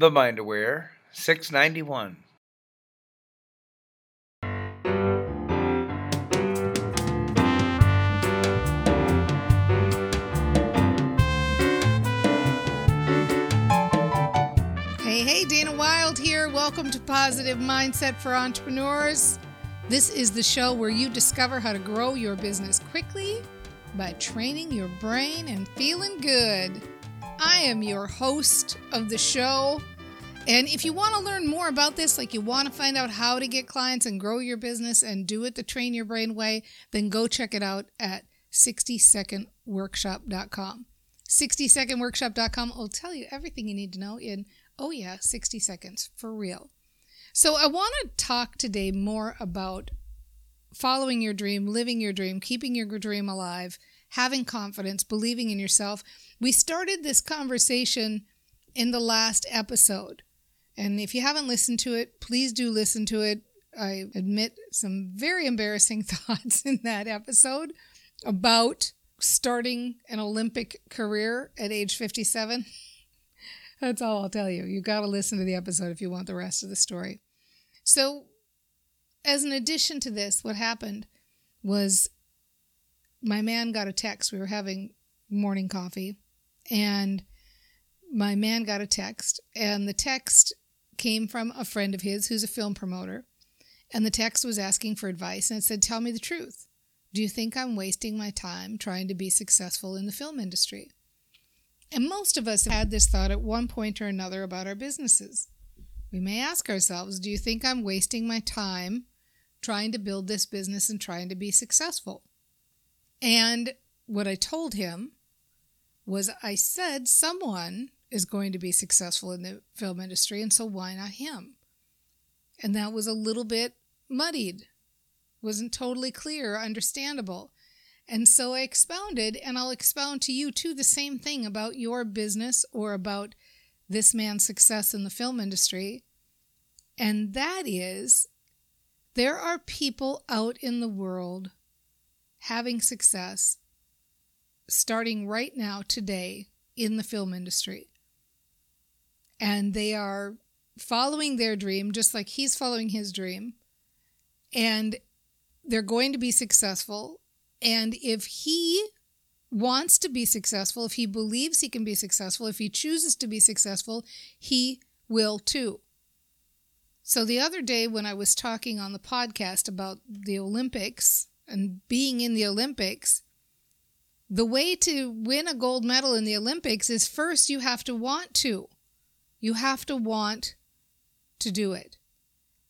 The Mind Aware 691. Hey, hey, Dana Wilde here. Welcome to Positive Mindset for Entrepreneurs. This is the show where you discover how to grow your business quickly by training your brain and feeling good. I am your host of the show. And if you want to learn more about this, like you want to find out how to get clients and grow your business and do it the train your brain way, then go check it out at 60secondworkshop.com. 60secondworkshop.com will tell you everything you need to know in, oh yeah, 60 seconds for real. So I want to talk today more about following your dream, living your dream, keeping your dream alive, having confidence, believing in yourself. We started this conversation in the last episode. And if you haven't listened to it, please do listen to it. I admit some very embarrassing thoughts in that episode about starting an Olympic career at age 57. That's all I'll tell you. You got to listen to the episode if you want the rest of the story. So, as an addition to this, what happened was my man got a text. We were having morning coffee, and my man got a text, and the text came from a friend of his who's a film promoter. And the text was asking for advice, and it said, Tell me the truth. Do you think I'm wasting my time trying to be successful in the film industry? And most of us have had this thought at one point or another about our businesses. We may ask ourselves, Do you think I'm wasting my time trying to build this business and trying to be successful? And what I told him was I said someone is going to be successful in the film industry, and so why not him? And that was a little bit muddied, wasn't totally clear, or understandable. And so I expounded, and I'll expound to you too the same thing about your business or about this man's success in the film industry. And that is, there are people out in the world having success starting right now, today, in the film industry. And they are following their dream, just like he's following his dream. And they're going to be successful. And if he wants to be successful, if he believes he can be successful, if he chooses to be successful, he will too. So the other day, when I was talking on the podcast about the Olympics and being in the Olympics, the way to win a gold medal in the Olympics is first you have to want to. You have to want to do it.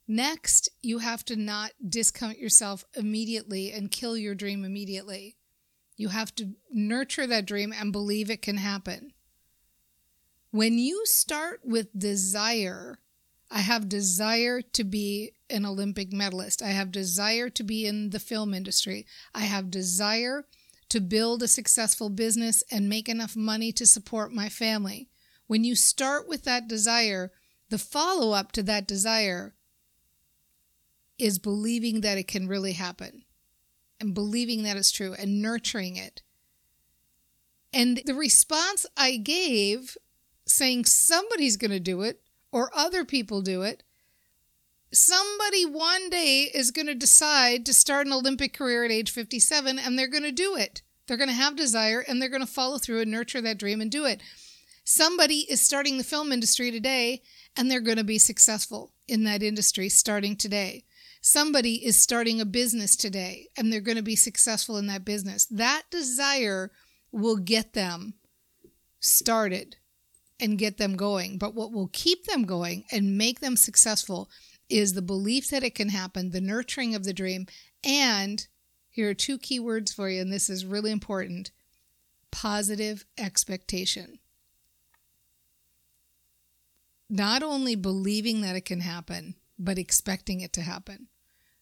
Next, you have to not discount yourself immediately and kill your dream immediately. You have to nurture that dream and believe it can happen. When you start with desire, I have desire to be an Olympic medalist. I have desire to be in the film industry. I have desire to build a successful business and make enough money to support my family. When you start with that desire, the follow up to that desire is believing that it can really happen and believing that it's true and nurturing it. And the response I gave saying somebody's going to do it or other people do it, somebody one day is going to decide to start an Olympic career at age 57 and they're going to do it. They're going to have desire and they're going to follow through and nurture that dream and do it. Somebody is starting the film industry today and they're going to be successful in that industry starting today. Somebody is starting a business today and they're going to be successful in that business. That desire will get them started and get them going. But what will keep them going and make them successful is the belief that it can happen, the nurturing of the dream, and here are two key words for you, and this is really important positive expectation. Not only believing that it can happen, but expecting it to happen,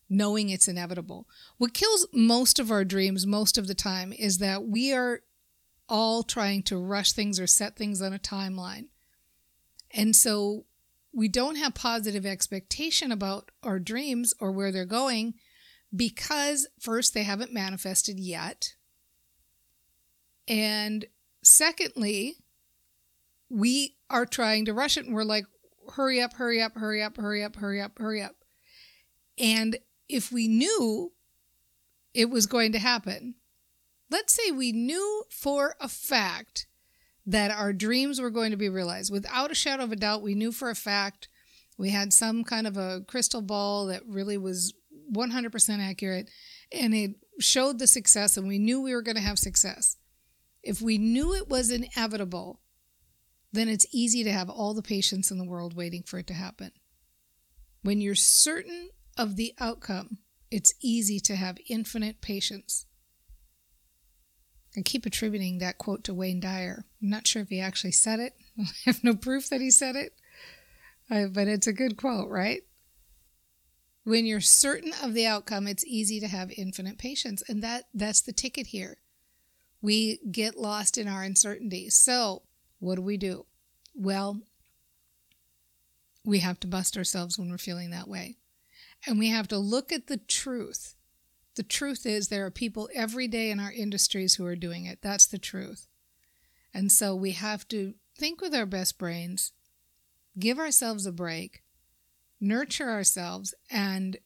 knowing it's inevitable. What kills most of our dreams most of the time is that we are all trying to rush things or set things on a timeline. And so we don't have positive expectation about our dreams or where they're going because first they haven't manifested yet. And secondly, we are trying to rush it and we're like, hurry up, hurry up, hurry up, hurry up, hurry up, hurry up. And if we knew it was going to happen, let's say we knew for a fact that our dreams were going to be realized. Without a shadow of a doubt, we knew for a fact we had some kind of a crystal ball that really was 100% accurate and it showed the success, and we knew we were going to have success. If we knew it was inevitable, then it's easy to have all the patience in the world waiting for it to happen. When you're certain of the outcome, it's easy to have infinite patience. I keep attributing that quote to Wayne Dyer. I'm not sure if he actually said it. I have no proof that he said it, but it's a good quote, right? When you're certain of the outcome, it's easy to have infinite patience, and that that's the ticket here. We get lost in our uncertainty. So, what do we do? Well, we have to bust ourselves when we're feeling that way. And we have to look at the truth. The truth is, there are people every day in our industries who are doing it. That's the truth. And so we have to think with our best brains, give ourselves a break, nurture ourselves, and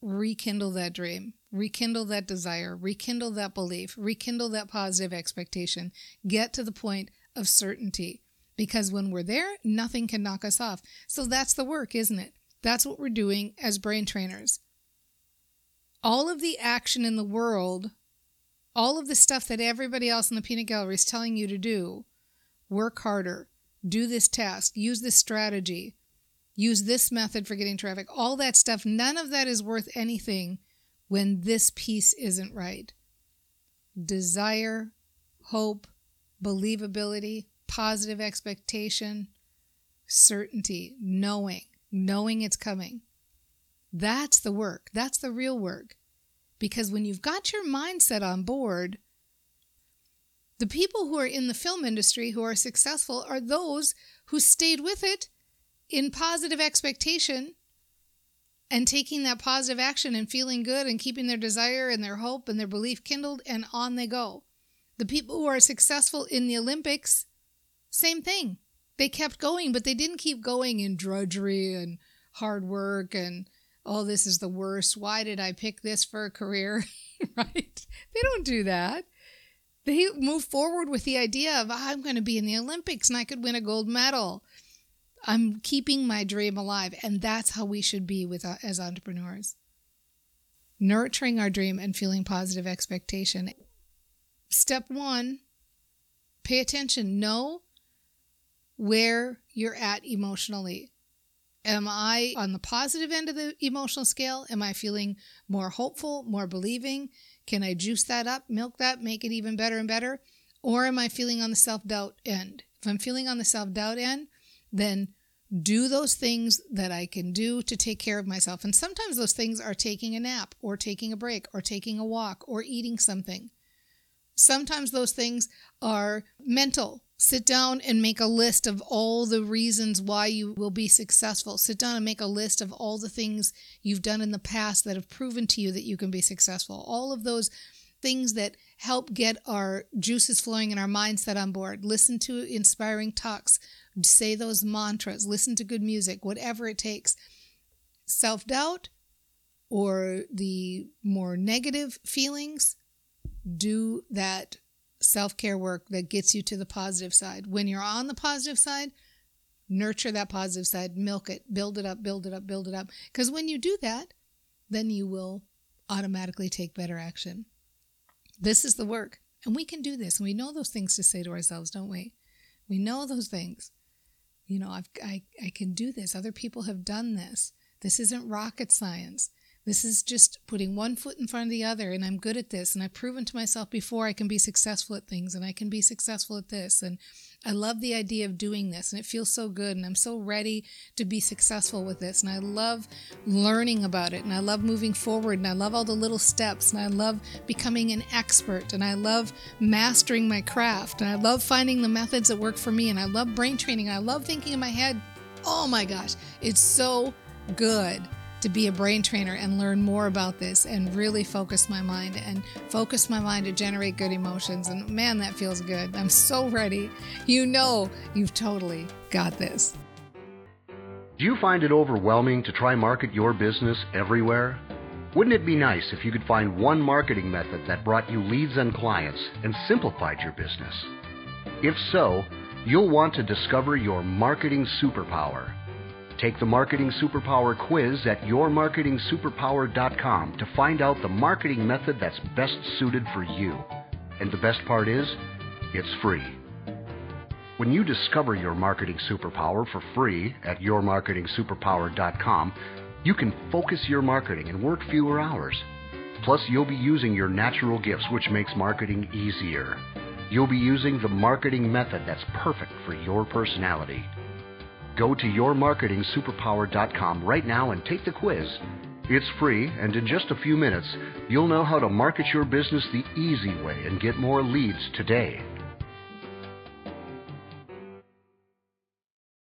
rekindle that dream, rekindle that desire, rekindle that belief, rekindle that positive expectation, get to the point of certainty. Because when we're there, nothing can knock us off. So that's the work, isn't it? That's what we're doing as brain trainers. All of the action in the world, all of the stuff that everybody else in the peanut gallery is telling you to do, work harder, do this task, use this strategy, use this method for getting traffic, all that stuff, none of that is worth anything when this piece isn't right. Desire, hope, believability, positive expectation, certainty, knowing, knowing it's coming. That's the work. That's the real work. Because when you've got your mindset on board, the people who are in the film industry who are successful are those who stayed with it in positive expectation and taking that positive action and feeling good and keeping their desire and their hope and their belief kindled and on they go. The people who are successful in the Olympics, same thing. They kept going, but they didn't keep going in drudgery and hard work and, oh, this is the worst. Why did I pick this for a career? right? They don't do that. They move forward with the idea of, oh, I'm going to be in the Olympics and I could win a gold medal. I'm keeping my dream alive. And that's how we should be with uh, as entrepreneurs. Nurturing our dream and feeling positive expectation step one, pay attention. Know where you're at emotionally. Am I on the positive end of the emotional scale? Am I feeling more hopeful, more believing? Can I juice that up, milk that, make it even better and better? Or am I feeling on the self doubt end? If I'm feeling on the self doubt end, then do those things that I can do to take care of myself. And sometimes those things are taking a nap, or taking a break, or taking a walk, or eating something. Sometimes those things are mental. Sit down and make a list of all the reasons why you will be successful. Sit down and make a list of all the things you've done in the past that have proven to you that you can be successful. All of those things that help get our juices flowing and our mindset on board. Listen to inspiring talks, say those mantras, listen to good music, whatever it takes. Self doubt or the more negative feelings, do that self care work that gets you to the positive side. When you're on the positive side, nurture that positive side, milk it, build it up, build it up, build it up. Because when you do that, then you will automatically take better action. This is the work. And we can do this. And we know those things to say to ourselves, don't we? We know those things. You know, I've, I, I can do this. Other people have done this. This isn't rocket science. This is just putting one foot in front of the other, and I'm good at this. And I've proven to myself before I can be successful at things, and I can be successful at this. And I love the idea of doing this, and it feels so good. And I'm so ready to be successful with this. And I love learning about it, and I love moving forward, and I love all the little steps, and I love becoming an expert, and I love mastering my craft, and I love finding the methods that work for me, and I love brain training. And I love thinking in my head, oh my gosh, it's so good to be a brain trainer and learn more about this and really focus my mind and focus my mind to generate good emotions. And man, that feels good. I'm so ready. You know, you've totally got this. Do you find it overwhelming to try market your business everywhere? Wouldn't it be nice if you could find one marketing method that brought you leads and clients and simplified your business? If so, you'll want to discover your marketing superpower. Take the Marketing Superpower quiz at yourmarketingsuperpower.com to find out the marketing method that's best suited for you. And the best part is, it's free. When you discover your marketing superpower for free at yourmarketingsuperpower.com, you can focus your marketing and work fewer hours. Plus, you'll be using your natural gifts, which makes marketing easier. You'll be using the marketing method that's perfect for your personality. Go to yourmarketingsuperpower.com right now and take the quiz. It's free, and in just a few minutes, you'll know how to market your business the easy way and get more leads today.